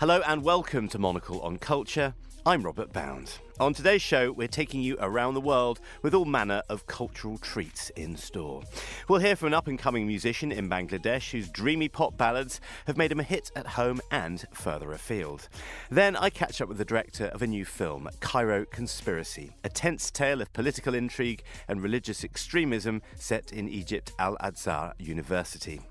Hello and welcome to Monocle on Culture. I'm Robert Bound. On today's show, we're taking you around the world with all manner of cultural treats in store. We'll hear from an up and coming musician in Bangladesh whose dreamy pop ballads have made him a hit at home and further afield. Then I catch up with the director of a new film, Cairo Conspiracy, a tense tale of political intrigue and religious extremism set in Egypt Al Azhar University.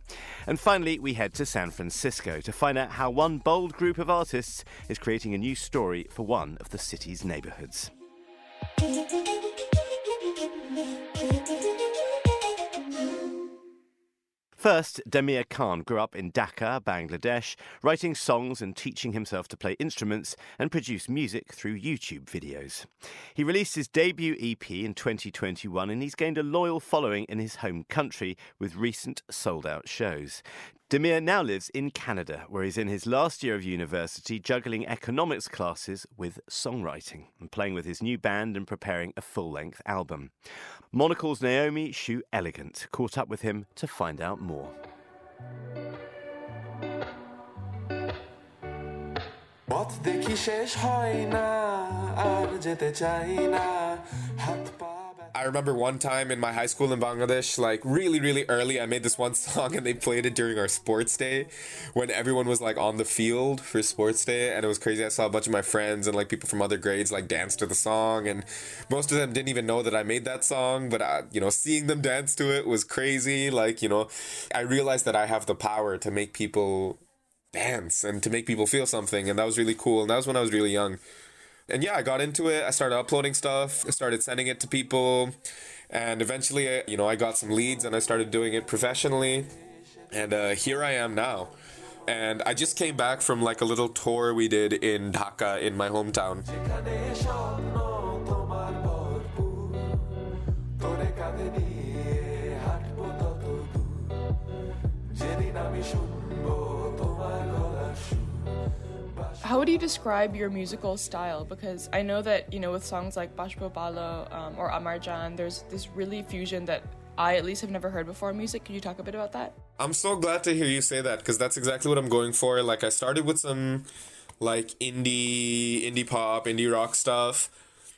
And finally, we head to San Francisco to find out how one bold group of artists is creating a new story for one of the city's neighborhoods First, Dameer Khan grew up in Dhaka, Bangladesh, writing songs and teaching himself to play instruments and produce music through YouTube videos. He released his debut EP in 2021 and he's gained a loyal following in his home country with recent sold out shows. Dameer now lives in Canada, where he's in his last year of university juggling economics classes with songwriting and playing with his new band and preparing a full length album. Monocle's Naomi Xu Elegant caught up with him to find out more. I remember one time in my high school in Bangladesh, like really, really early, I made this one song and they played it during our sports day when everyone was like on the field for sports day. And it was crazy. I saw a bunch of my friends and like people from other grades like dance to the song. And most of them didn't even know that I made that song. But, I, uh, you know, seeing them dance to it was crazy. Like, you know, I realized that I have the power to make people dance and to make people feel something. And that was really cool. And that was when I was really young and yeah, I got into it. I started uploading stuff. I started sending it to people, and eventually, you know, I got some leads, and I started doing it professionally. And uh, here I am now. And I just came back from like a little tour we did in Dhaka in my hometown. How would you describe your musical style? Because I know that, you know, with songs like Bashbo Balo um, or Amarjan, there's this really fusion that I at least have never heard before in music. Can you talk a bit about that? I'm so glad to hear you say that because that's exactly what I'm going for. Like, I started with some like indie, indie pop, indie rock stuff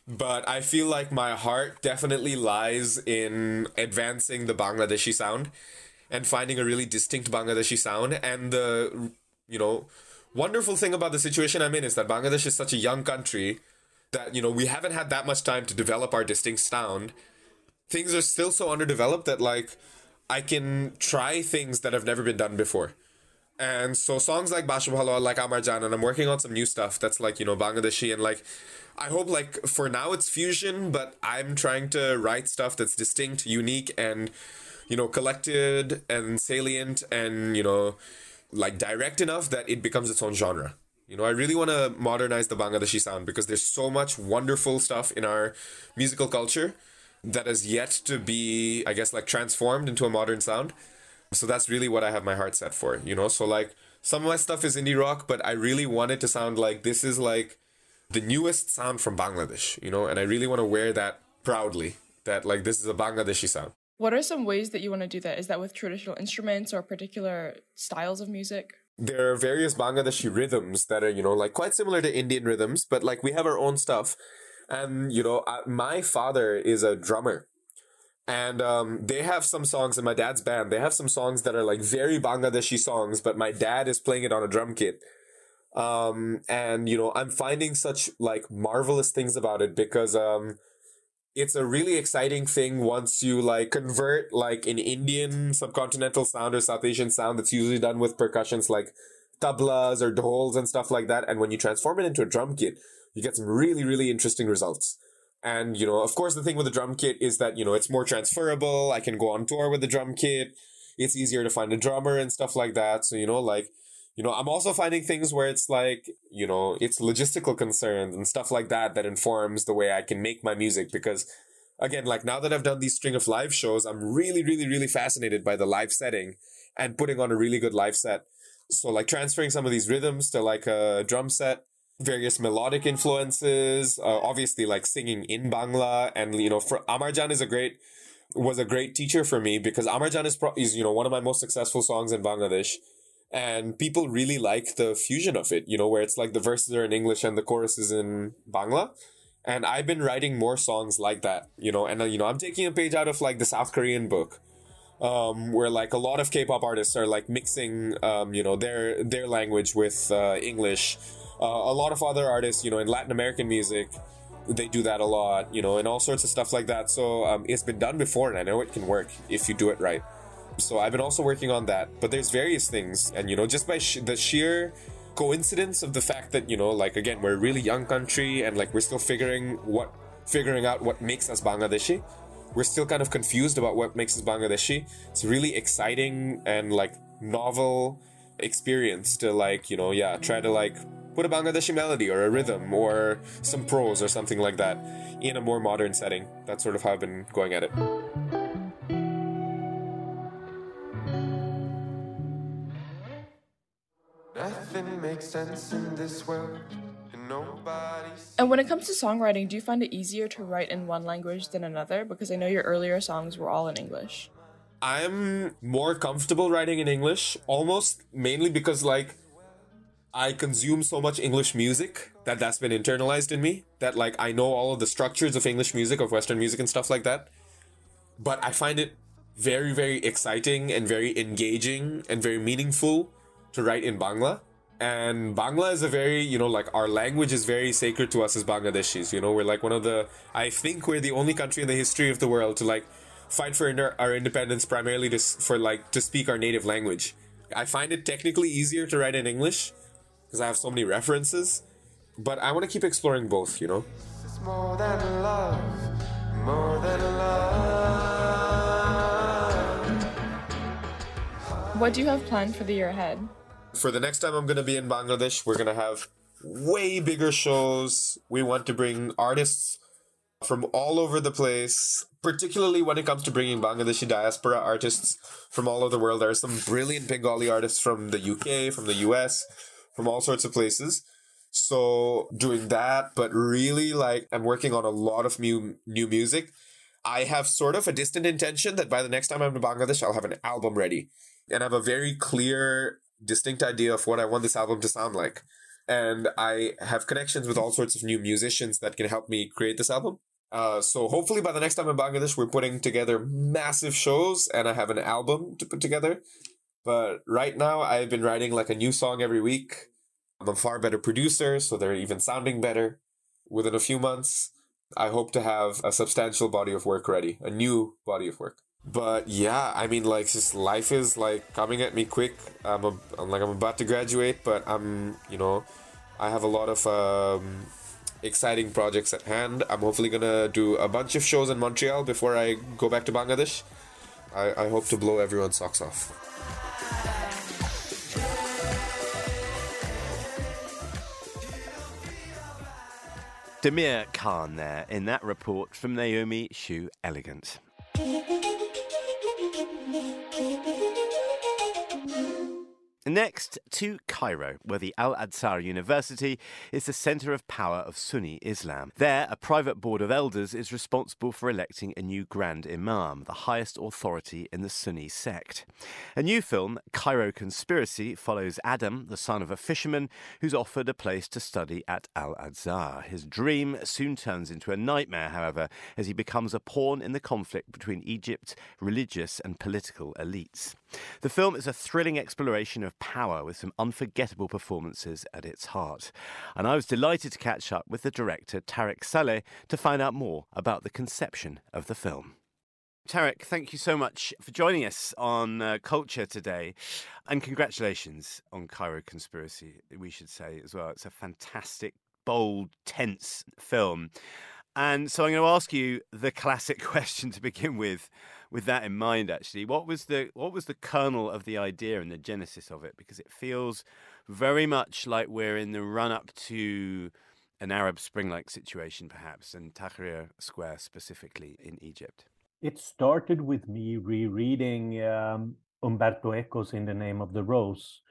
but I feel like my heart definitely lies in advancing the Bangladeshi sound and finding a really distinct Bangladeshi sound and the you know wonderful thing about the situation I'm in is that Bangladesh is such a young country that, you know, we haven't had that much time to develop our distinct sound. Things are still so underdeveloped that, like, I can try things that have never been done before. And so songs like Bashab Halwa, like Amarjan, and I'm working on some new stuff that's like, you know, Bangladeshi and like I hope like for now it's fusion, but I'm trying to write stuff that's distinct, unique, and you know, collected and salient and, you know, like direct enough that it becomes its own genre. You know, I really want to modernize the Bangladeshi sound because there's so much wonderful stuff in our musical culture that has yet to be, I guess, like transformed into a modern sound. So that's really what I have my heart set for, you know? So, like, some of my stuff is indie rock, but I really want it to sound like this is like the newest sound from Bangladesh, you know? And I really want to wear that proudly that, like, this is a Bangladeshi sound. What are some ways that you want to do that? Is that with traditional instruments or particular styles of music? There are various Bangladeshi rhythms that are, you know, like quite similar to Indian rhythms, but like we have our own stuff. And, you know, uh, my father is a drummer. And um, they have some songs in my dad's band. They have some songs that are like very Bangladeshi songs, but my dad is playing it on a drum kit. Um, and, you know, I'm finding such like marvelous things about it because, um, it's a really exciting thing once you like convert like an Indian subcontinental sound or South Asian sound that's usually done with percussions like tablas or dhols and stuff like that. And when you transform it into a drum kit, you get some really, really interesting results. And, you know, of course, the thing with the drum kit is that, you know, it's more transferable. I can go on tour with the drum kit. It's easier to find a drummer and stuff like that. So, you know, like, you know, I'm also finding things where it's like, you know, it's logistical concerns and stuff like that that informs the way I can make my music because again, like now that I've done these string of live shows, I'm really, really, really fascinated by the live setting and putting on a really good live set. So like transferring some of these rhythms to like a drum set various melodic influences, uh, obviously like singing in Bangla. And, you know, for Amarjan is a great, was a great teacher for me because Amarjan is, pro- is, you know, one of my most successful songs in Bangladesh. And people really like the fusion of it, you know, where it's like the verses are in English and the chorus is in Bangla. And I've been writing more songs like that, you know, and, uh, you know, I'm taking a page out of like the South Korean book. Um, where like a lot of K-pop artists are like mixing, um, you know, their their language with uh, English, uh, a lot of other artists, you know, in Latin American music, they do that a lot, you know, and all sorts of stuff like that. So um, it's been done before, and I know it can work if you do it right. So I've been also working on that. But there's various things, and you know, just by sh- the sheer coincidence of the fact that you know, like again, we're a really young country, and like we're still figuring what figuring out what makes us Bangladeshi. We're still kind of confused about what makes us Bangladeshi. It's really exciting and like novel experience to like you know yeah try to like put a Bangladeshi melody or a rhythm or some prose or something like that in a more modern setting. That's sort of how I've been going at it. Sense in this world. And when it comes to songwriting, do you find it easier to write in one language than another? Because I know your earlier songs were all in English. I'm more comfortable writing in English, almost mainly because, like, I consume so much English music that that's been internalized in me that like I know all of the structures of English music, of Western music and stuff like that. But I find it very, very exciting and very engaging and very meaningful to write in Bangla. And Bangla is a very, you know, like our language is very sacred to us as Bangladeshis. You know, we're like one of the, I think we're the only country in the history of the world to like fight for our independence primarily to, for like to speak our native language. I find it technically easier to write in English because I have so many references. But I want to keep exploring both, you know? More than love, more than love. What do you have planned for the year ahead? For the next time I'm going to be in Bangladesh, we're going to have way bigger shows. We want to bring artists from all over the place, particularly when it comes to bringing Bangladeshi diaspora artists from all over the world. There are some brilliant Bengali artists from the UK, from the US, from all sorts of places. So doing that, but really like I'm working on a lot of new new music. I have sort of a distant intention that by the next time I'm in Bangladesh, I'll have an album ready. And I have a very clear, distinct idea of what I want this album to sound like. And I have connections with all sorts of new musicians that can help me create this album. Uh, so hopefully by the next time in Bangladesh, we're putting together massive shows and I have an album to put together. But right now, I've been writing like a new song every week. I'm a far better producer, so they're even sounding better. Within a few months, I hope to have a substantial body of work ready, a new body of work. But yeah, I mean, like, just life is like coming at me quick. I'm, a, I'm like I'm about to graduate, but I'm, you know, I have a lot of um, exciting projects at hand. I'm hopefully gonna do a bunch of shows in Montreal before I go back to Bangladesh. I, I hope to blow everyone's socks off. Dameer Khan there in that report from Naomi Xu Elegant baby. Next to Cairo, where the Al Azhar University is the centre of power of Sunni Islam. There, a private board of elders is responsible for electing a new Grand Imam, the highest authority in the Sunni sect. A new film, Cairo Conspiracy, follows Adam, the son of a fisherman, who's offered a place to study at Al Azhar. His dream soon turns into a nightmare, however, as he becomes a pawn in the conflict between Egypt's religious and political elites. The film is a thrilling exploration of power with some unforgettable performances at its heart. And I was delighted to catch up with the director Tarik Saleh to find out more about the conception of the film. Tarik, thank you so much for joining us on uh, Culture today. And congratulations on Cairo Conspiracy, we should say as well. It's a fantastic, bold, tense film. And so I'm going to ask you the classic question to begin with with that in mind, actually, what was the what was the kernel of the idea and the genesis of it? Because it feels very much like we're in the run up to an Arab Spring like situation, perhaps, and Tahrir Square specifically in Egypt. It started with me rereading um, Umberto Eco's In the Name of the Rose.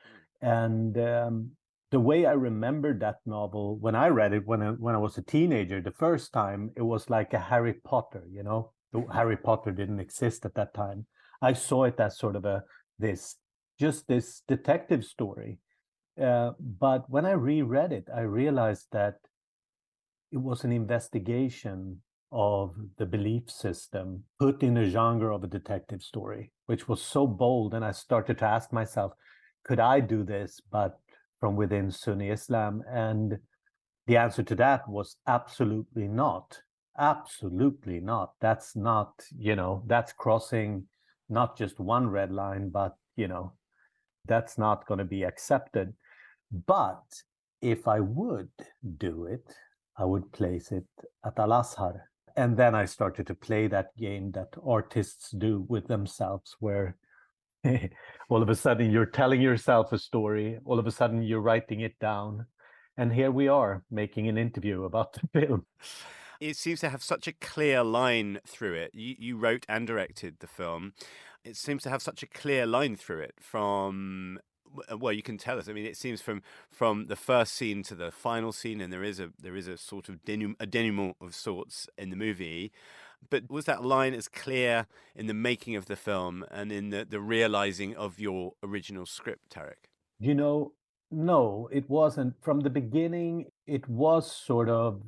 And um, the way I remembered that novel when I read it when I, when I was a teenager the first time, it was like a Harry Potter, you know. Harry Potter didn't exist at that time. I saw it as sort of a this just this detective story. Uh, but when I reread it, I realized that it was an investigation of the belief system put in a genre of a detective story, which was so bold. And I started to ask myself, could I do this, but from within Sunni Islam? And the answer to that was absolutely not. Absolutely not. That's not, you know, that's crossing not just one red line, but, you know, that's not going to be accepted. But if I would do it, I would place it at Al Azhar. And then I started to play that game that artists do with themselves, where all of a sudden you're telling yourself a story, all of a sudden you're writing it down. And here we are making an interview about the film. It seems to have such a clear line through it. You, you wrote and directed the film. It seems to have such a clear line through it from uh, well you can tell us i mean it seems from from the first scene to the final scene and there is a there is a sort of a denouement of sorts in the movie but was that line as clear in the making of the film and in the, the realizing of your original script tarik you know no it wasn't from the beginning it was sort of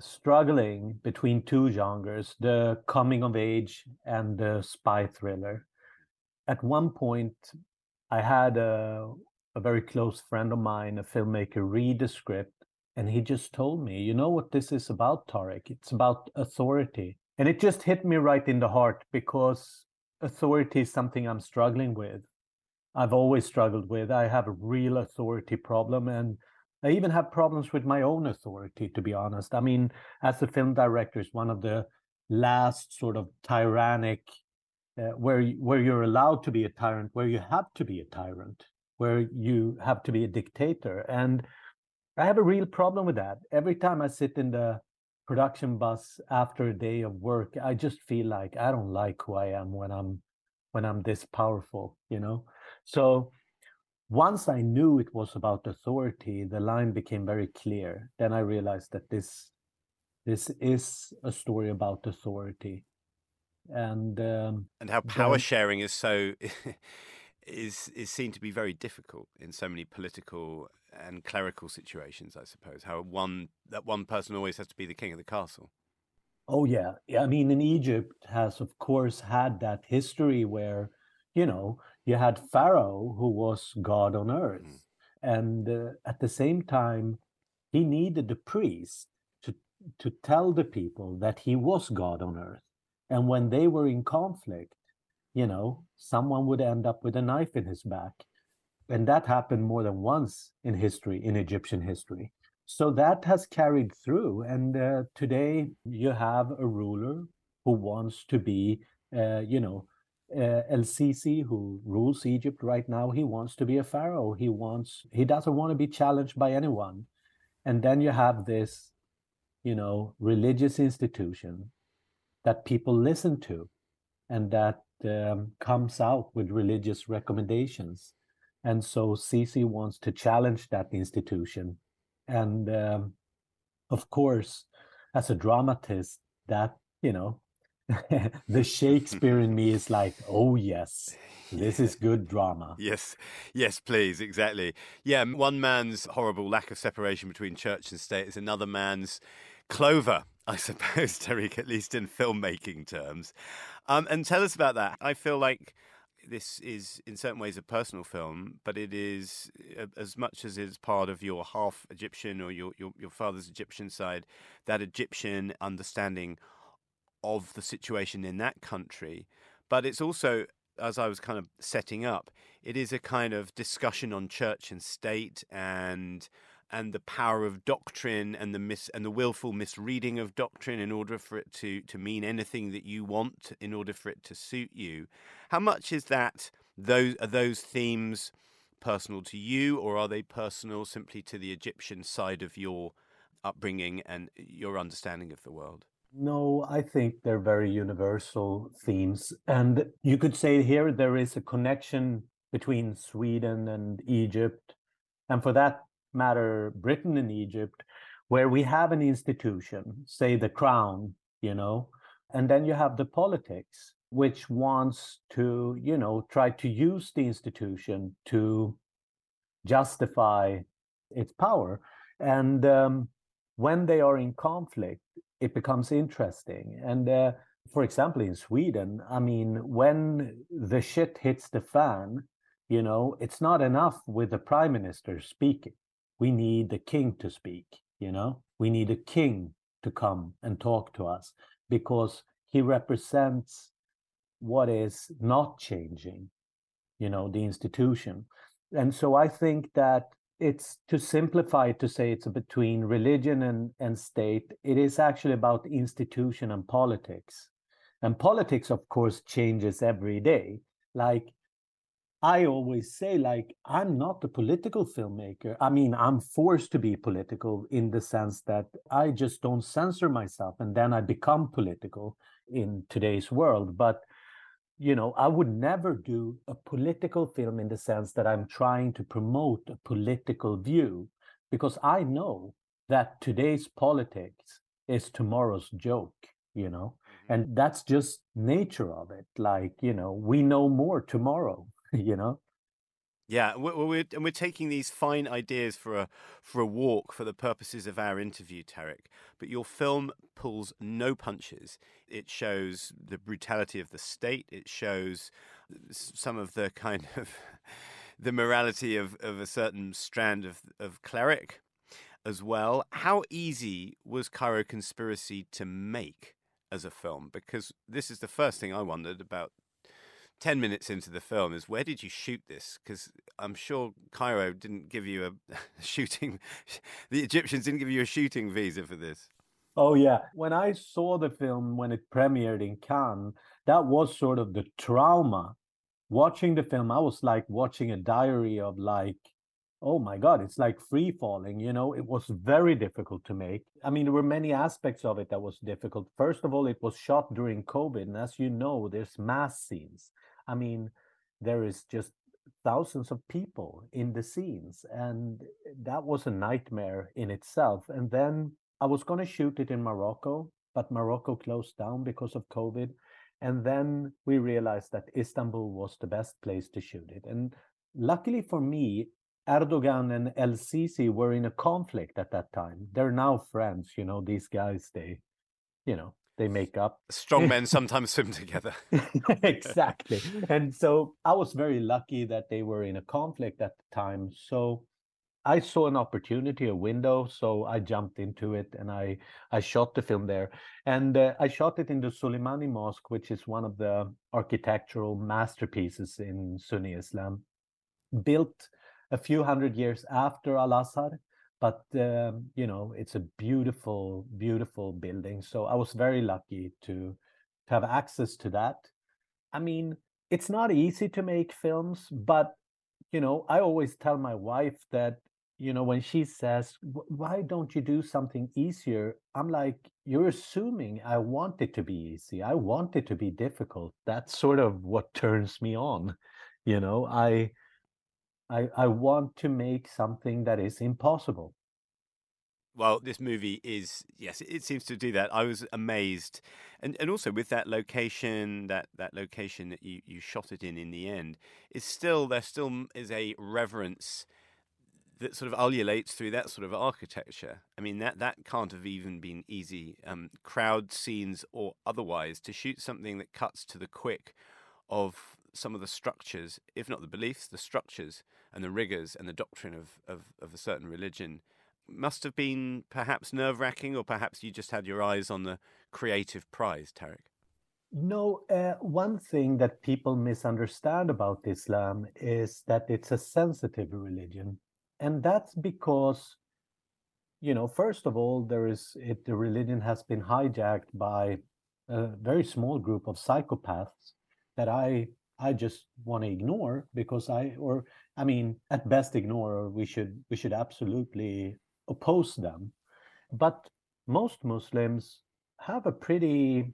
struggling between two genres the coming of age and the spy thriller at one point I had a, a very close friend of mine, a filmmaker, read the script, and he just told me, you know what this is about, Tarik? It's about authority. And it just hit me right in the heart because authority is something I'm struggling with. I've always struggled with. I have a real authority problem, and I even have problems with my own authority, to be honest. I mean, as a film director, is one of the last sort of tyrannic uh, where where you're allowed to be a tyrant, where you have to be a tyrant, where you have to be a dictator. And I have a real problem with that. Every time I sit in the production bus after a day of work, I just feel like I don't like who I am when I'm when I'm this powerful, you know. So once I knew it was about authority, the line became very clear. Then I realized that this this is a story about authority and um, and how power then, sharing is so is is seen to be very difficult in so many political and clerical situations. I suppose how one that one person always has to be the king of the castle. Oh yeah, yeah. I mean, in Egypt has of course had that history where you know you had Pharaoh who was God on earth, mm. and uh, at the same time he needed the priest to to tell the people that he was God on earth and when they were in conflict, you know, someone would end up with a knife in his back. And that happened more than once in history, in Egyptian history. So that has carried through. And uh, today you have a ruler who wants to be, uh, you know, uh, El Sisi, who rules Egypt right now, he wants to be a pharaoh. He wants, he doesn't want to be challenged by anyone. And then you have this, you know, religious institution that people listen to and that um, comes out with religious recommendations. And so Sisi wants to challenge that institution. And um, of course, as a dramatist, that, you know, the Shakespeare in me is like, oh, yes, this is good drama. Yes, yes, please, exactly. Yeah, one man's horrible lack of separation between church and state is another man's clover I suppose, Tarik, at least in filmmaking terms. Um, and tell us about that. I feel like this is, in certain ways, a personal film, but it is uh, as much as it's part of your half Egyptian or your, your, your father's Egyptian side, that Egyptian understanding of the situation in that country. But it's also, as I was kind of setting up, it is a kind of discussion on church and state and and the power of doctrine and the mis and the willful misreading of doctrine in order for it to to mean anything that you want in order for it to suit you. How much is that those are those themes personal to you or are they personal simply to the egyptian side of your upbringing and your understanding of the world? No i think they're very universal themes. And you could say here there is a connection between sweden and egypt. And for that matter Britain and Egypt, where we have an institution, say the crown, you know, and then you have the politics, which wants to, you know, try to use the institution to justify its power. And um, when they are in conflict, it becomes interesting. And uh, for example, in Sweden, I mean, when the shit hits the fan, you know, it's not enough with the prime minister speaking. We need the king to speak, you know, we need a king to come and talk to us because he represents what is not changing, you know, the institution. And so I think that it's to simplify to say it's between religion and, and state. It is actually about institution and politics. And politics, of course, changes every day. Like I always say, like, I'm not a political filmmaker. I mean, I'm forced to be political in the sense that I just don't censor myself and then I become political in today's world. But you know, I would never do a political film in the sense that I'm trying to promote a political view, because I know that today's politics is tomorrow's joke, you know, mm-hmm. and that's just nature of it. Like, you know, we know more tomorrow, you know. Yeah, we're, we're, and we're taking these fine ideas for a for a walk for the purposes of our interview, Tarik. But your film pulls no punches. It shows the brutality of the state. It shows uh, some of the kind of the morality of, of a certain strand of, of cleric as well. How easy was Cairo Conspiracy to make as a film? Because this is the first thing I wondered about 10 minutes into the film is where did you shoot this? Because I'm sure Cairo didn't give you a shooting, the Egyptians didn't give you a shooting visa for this. Oh, yeah. When I saw the film when it premiered in Cannes, that was sort of the trauma. Watching the film, I was like watching a diary of like, oh my God, it's like free falling. You know, it was very difficult to make. I mean, there were many aspects of it that was difficult. First of all, it was shot during COVID. And as you know, there's mass scenes. I mean, there is just thousands of people in the scenes, and that was a nightmare in itself. And then I was going to shoot it in Morocco, but Morocco closed down because of COVID. And then we realized that Istanbul was the best place to shoot it. And luckily for me, Erdogan and El Sisi were in a conflict at that time. They're now friends, you know, these guys, they, you know, they make up. Strong men sometimes swim together. exactly. And so I was very lucky that they were in a conflict at the time. So I saw an opportunity, a window, so I jumped into it and I I shot the film there. And uh, I shot it in the Süleymaniye Mosque, which is one of the architectural masterpieces in Sunni Islam, built a few hundred years after Al Azhar but um, you know it's a beautiful beautiful building so i was very lucky to to have access to that. I mean it's not easy to make films but you know i always tell my wife that you know when she says why don't you do something easier? I'm like you're assuming i want it to be easy. I want it to be difficult. That's sort of what turns me on you know? I I, I want to make something that is impossible. Well, this movie is yes, it seems to do that. I was amazed, and and also with that location, that that location that you you shot it in in the end, is still there still is a reverence that sort of ululates through that sort of architecture. I mean that that can't have even been easy, um, crowd scenes or otherwise, to shoot something that cuts to the quick of some of the structures, if not the beliefs, the structures and the rigors and the doctrine of, of, of a certain religion must have been perhaps nerve wracking, or perhaps you just had your eyes on the creative prize, Tarik? No, uh, one thing that people misunderstand about Islam is that it's a sensitive religion. And that's because, you know, first of all, there is it, the religion has been hijacked by a very small group of psychopaths that I I just want to ignore because I or I mean at best ignore or we should we should absolutely oppose them. But most Muslims have a pretty,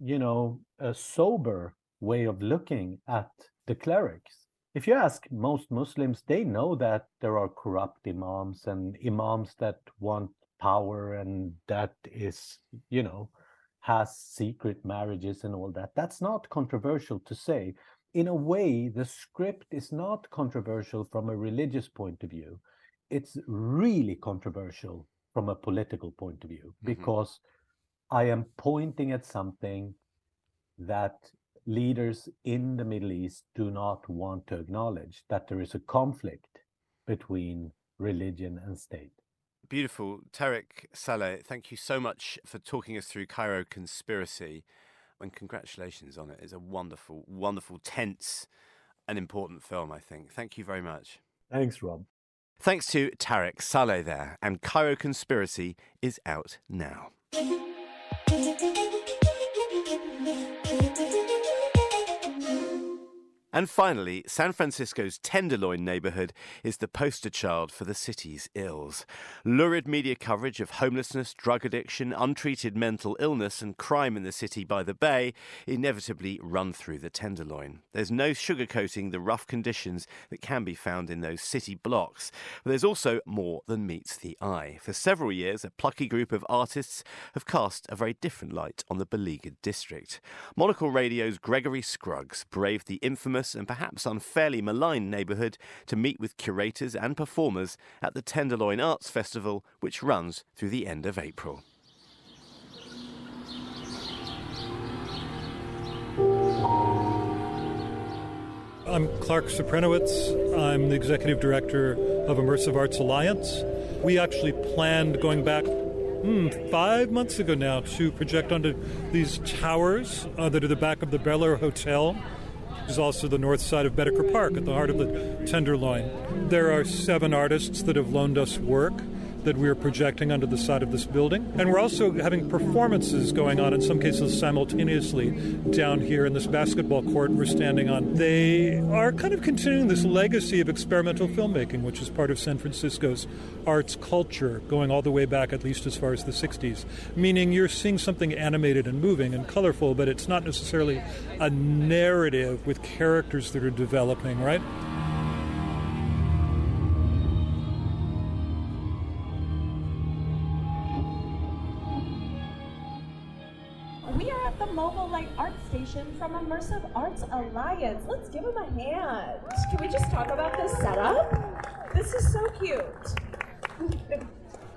you know, a sober way of looking at the clerics. if you ask most Muslims, they know that there are corrupt imams and imams that want power and that is, you know, has secret marriages and all that. That's not controversial to say. In a way, the script is not controversial from a religious point of view. It's really controversial from a political point of view mm-hmm. because I am pointing at something that leaders in the Middle East do not want to acknowledge that there is a conflict between religion and state. Beautiful. Tarik Saleh, thank you so much for talking us through Cairo Conspiracy. And congratulations on it. It's a wonderful, wonderful, tense, and important film, I think. Thank you very much. Thanks, Rob. Thanks to Tarik Saleh there. And Cairo Conspiracy is out now. And finally, San Francisco's Tenderloin neighborhood is the poster child for the city's ills. Lurid media coverage of homelessness, drug addiction, untreated mental illness, and crime in the city by the bay inevitably run through the Tenderloin. There's no sugarcoating the rough conditions that can be found in those city blocks, but there's also more than meets the eye. For several years, a plucky group of artists have cast a very different light on the beleaguered district. Monocle Radio's Gregory Scruggs braved the infamous and perhaps unfairly maligned neighbourhood to meet with curators and performers at the Tenderloin Arts Festival, which runs through the end of April. I'm Clark Suprynowicz. I'm the executive director of Immersive Arts Alliance. We actually planned going back hmm, five months ago now to project onto these towers uh, that are the back of the Bel Air Hotel is also the north side of Boeddeker Park at the heart of the Tenderloin. There are seven artists that have loaned us work that we're projecting onto the side of this building. And we're also having performances going on, in some cases simultaneously, down here in this basketball court we're standing on. They are kind of continuing this legacy of experimental filmmaking, which is part of San Francisco's arts culture, going all the way back at least as far as the 60s. Meaning you're seeing something animated and moving and colorful, but it's not necessarily a narrative with characters that are developing, right? From Immersive Arts Alliance. Let's give them a hand. Can we just talk about this setup? This is so cute.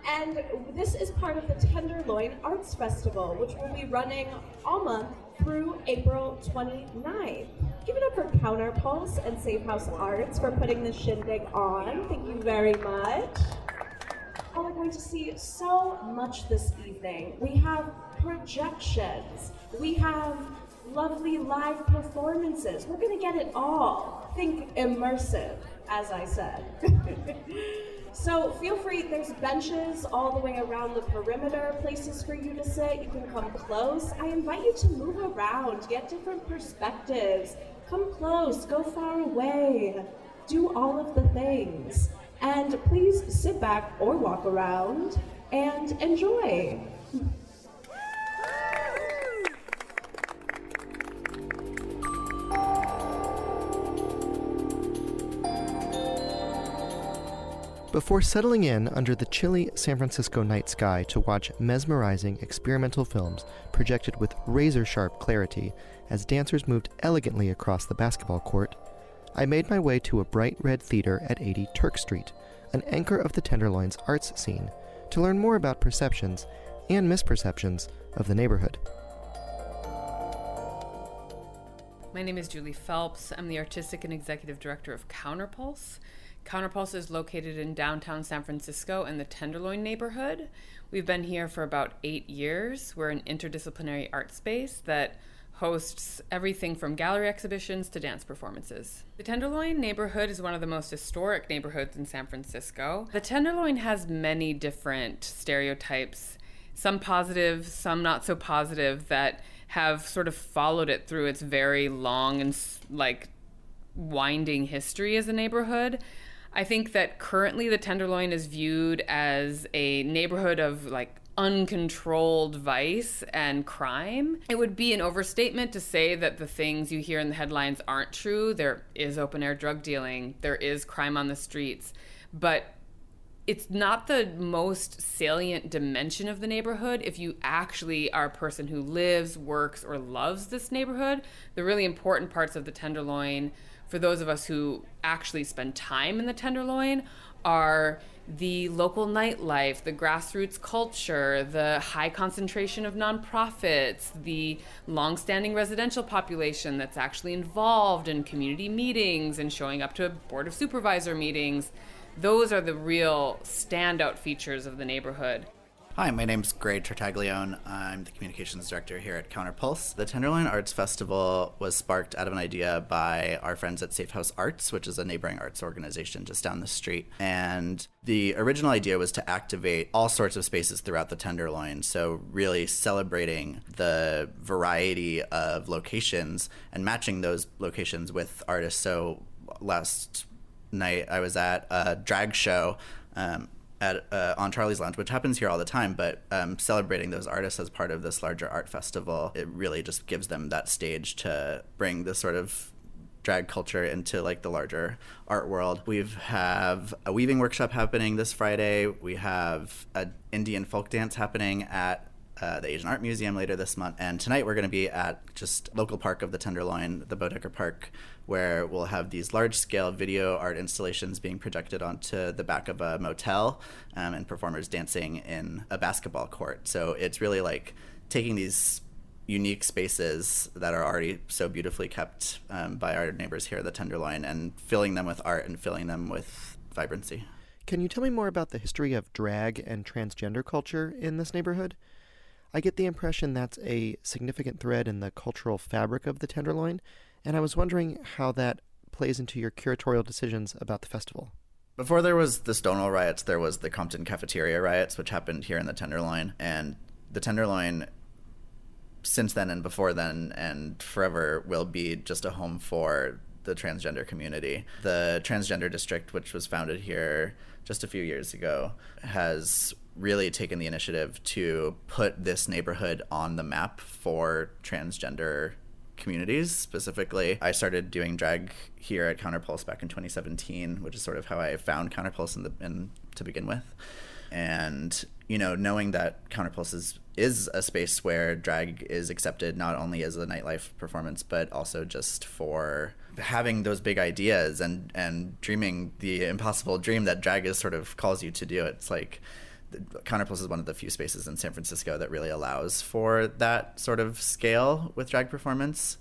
and this is part of the Tenderloin Arts Festival, which will be running all month through April 29th. Give it up for Counterpulse and Safe House Arts for putting this shindig on. Thank you very much. Oh, we're going to see so much this evening. We have projections. We have lovely live performances. We're going to get it all. Think immersive, as I said. so feel free, there's benches all the way around the perimeter, places for you to sit. You can come close. I invite you to move around, get different perspectives. Come close, go far away, do all of the things. And please sit back or walk around and enjoy. before settling in under the chilly San Francisco night sky to watch mesmerizing experimental films projected with razor sharp clarity as dancers moved elegantly across the basketball court, I made my way to a bright red theater at 80 Turk Street, an anchor of the Tenderloin's arts scene, to learn more about perceptions and misperceptions of the neighborhood. My name is Julie Phelps. I'm the artistic and executive director of Counterpulse. Counterpulse is located in downtown San Francisco in the Tenderloin neighborhood. We've been here for about eight years. We're an interdisciplinary art space that hosts everything from gallery exhibitions to dance performances. The Tenderloin neighborhood is one of the most historic neighborhoods in San Francisco. The Tenderloin has many different stereotypes, some positive, some not so positive, that have sort of followed it through its very long and like winding history as a neighborhood. I think that currently the Tenderloin is viewed as a neighborhood of like uncontrolled vice and crime. It would be an overstatement to say that the things you hear in the headlines aren't true. There is open air drug dealing, there is crime on the streets, but it's not the most salient dimension of the neighborhood if you actually are a person who lives, works, or loves this neighborhood. The really important parts of the Tenderloin, for those of us who actually spend time in the Tenderloin, are the local nightlife, the grassroots culture, the high concentration of nonprofits, the longstanding residential population that's actually involved in community meetings and showing up to board of supervisor meetings. Those are the real standout features of the neighborhood. Hi, my name is Gray Tartaglione. I'm the communications director here at Counterpulse. The Tenderloin Arts Festival was sparked out of an idea by our friends at Safe House Arts, which is a neighboring arts organization just down the street. And the original idea was to activate all sorts of spaces throughout the Tenderloin. So, really celebrating the variety of locations and matching those locations with artists. So, last night I was at a drag show. Um, at uh, Aunt Charlie's Lounge, which happens here all the time, but um, celebrating those artists as part of this larger art festival, it really just gives them that stage to bring this sort of drag culture into like the larger art world. We have a weaving workshop happening this Friday. We have an Indian folk dance happening at uh, the Asian Art Museum later this month. And tonight we're going to be at just local park of the Tenderloin, the Boeddeker Park, where we'll have these large scale video art installations being projected onto the back of a motel um, and performers dancing in a basketball court. So it's really like taking these unique spaces that are already so beautifully kept um, by our neighbors here at the Tenderloin and filling them with art and filling them with vibrancy. Can you tell me more about the history of drag and transgender culture in this neighborhood? I get the impression that's a significant thread in the cultural fabric of the Tenderloin, and I was wondering how that plays into your curatorial decisions about the festival. Before there was the Stonewall riots, there was the Compton cafeteria riots, which happened here in the Tenderloin. And the Tenderloin, since then and before then and forever, will be just a home for the transgender community. The transgender district, which was founded here just a few years ago, has really taken the initiative to put this neighborhood on the map for transgender communities specifically. I started doing drag here at Counterpulse back in 2017, which is sort of how I found Counterpulse in the in to begin with. And you know, knowing that Counterpulse is is a space where drag is accepted not only as a nightlife performance but also just for having those big ideas and and dreaming the impossible dream that drag is sort of calls you to do. It's like Counterpulse is one of the few spaces in San Francisco that really allows for that sort of scale with drag performance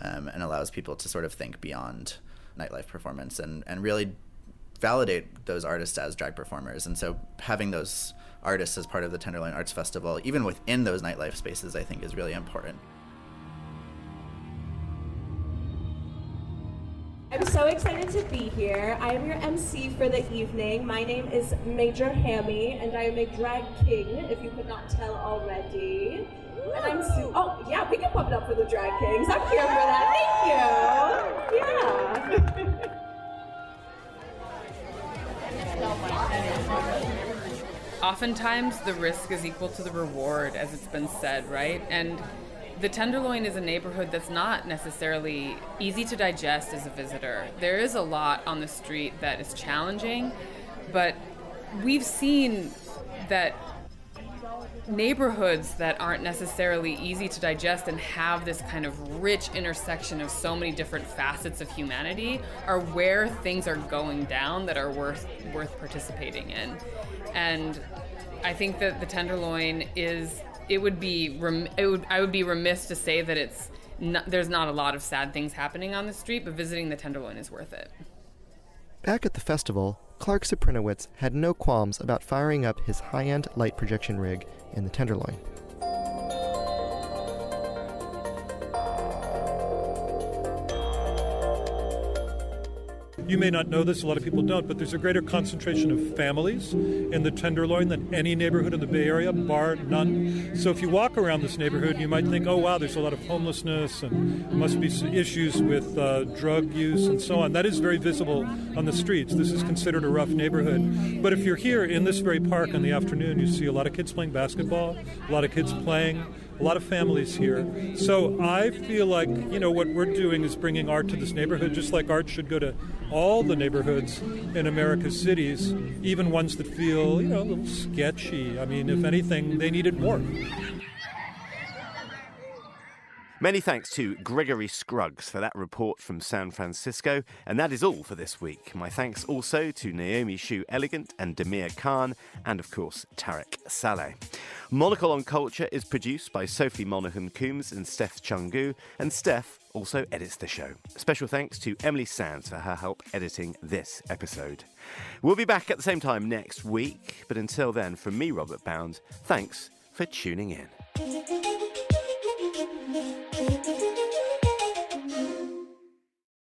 um, and allows people to sort of think beyond nightlife performance and, and really validate those artists as drag performers. And so having those artists as part of the Tenderloin Arts Festival, even within those nightlife spaces, I think is really important. I'm so excited to be here. I am your MC for the evening. My name is Major Hammy, and I am a drag king, if you could not tell already. And I'm su- oh yeah, we can pump it up for the drag kings. I'm here for that. Thank you. Yeah. Oftentimes, the risk is equal to the reward, as it's been said, right? And the Tenderloin is a neighborhood that's not necessarily easy to digest as a visitor. There is a lot on the street that is challenging, but we've seen that neighborhoods that aren't necessarily easy to digest and have this kind of rich intersection of so many different facets of humanity are where things are going down that are worth worth participating in. And I think that the Tenderloin is it would be rem- it would I would be remiss to say that it's not, there's not a lot of sad things happening on the street, but visiting the Tenderloin is worth it. Back at the festival, Clark Suprynowicz had no qualms about firing up his high-end light projection rig in the Tenderloin. You may not know this, a lot of people don't, but there's a greater concentration of families in the Tenderloin than any neighborhood in the Bay Area, bar none. So if you walk around this neighborhood, you might think, oh, wow, there's a lot of homelessness and must be issues with uh, drug use and so on. That is very visible on the streets. This is considered a rough neighborhood. But if you're here in this very park in the afternoon, you see a lot of kids playing basketball, a lot of kids playing a lot of families here. So I feel like, you know, what we're doing is bringing art to this neighborhood, just like art should go to all the neighborhoods in America's cities, even ones that feel, you know, a little sketchy. I mean, if anything, they need it more. Many thanks to Gregory Scruggs for that report from San Francisco. And that is all for this week. My thanks also to Naomi Xu Elegant and Dameer Khan, and of course, Tarik Saleh. Monocle on Culture is produced by Sophie Monaghan Coombs and Steph Chungu, and Steph also edits the show. Special thanks to Emily Sands for her help editing this episode. We'll be back at the same time next week, but until then, from me, Robert Bound, thanks for tuning in. Thank you.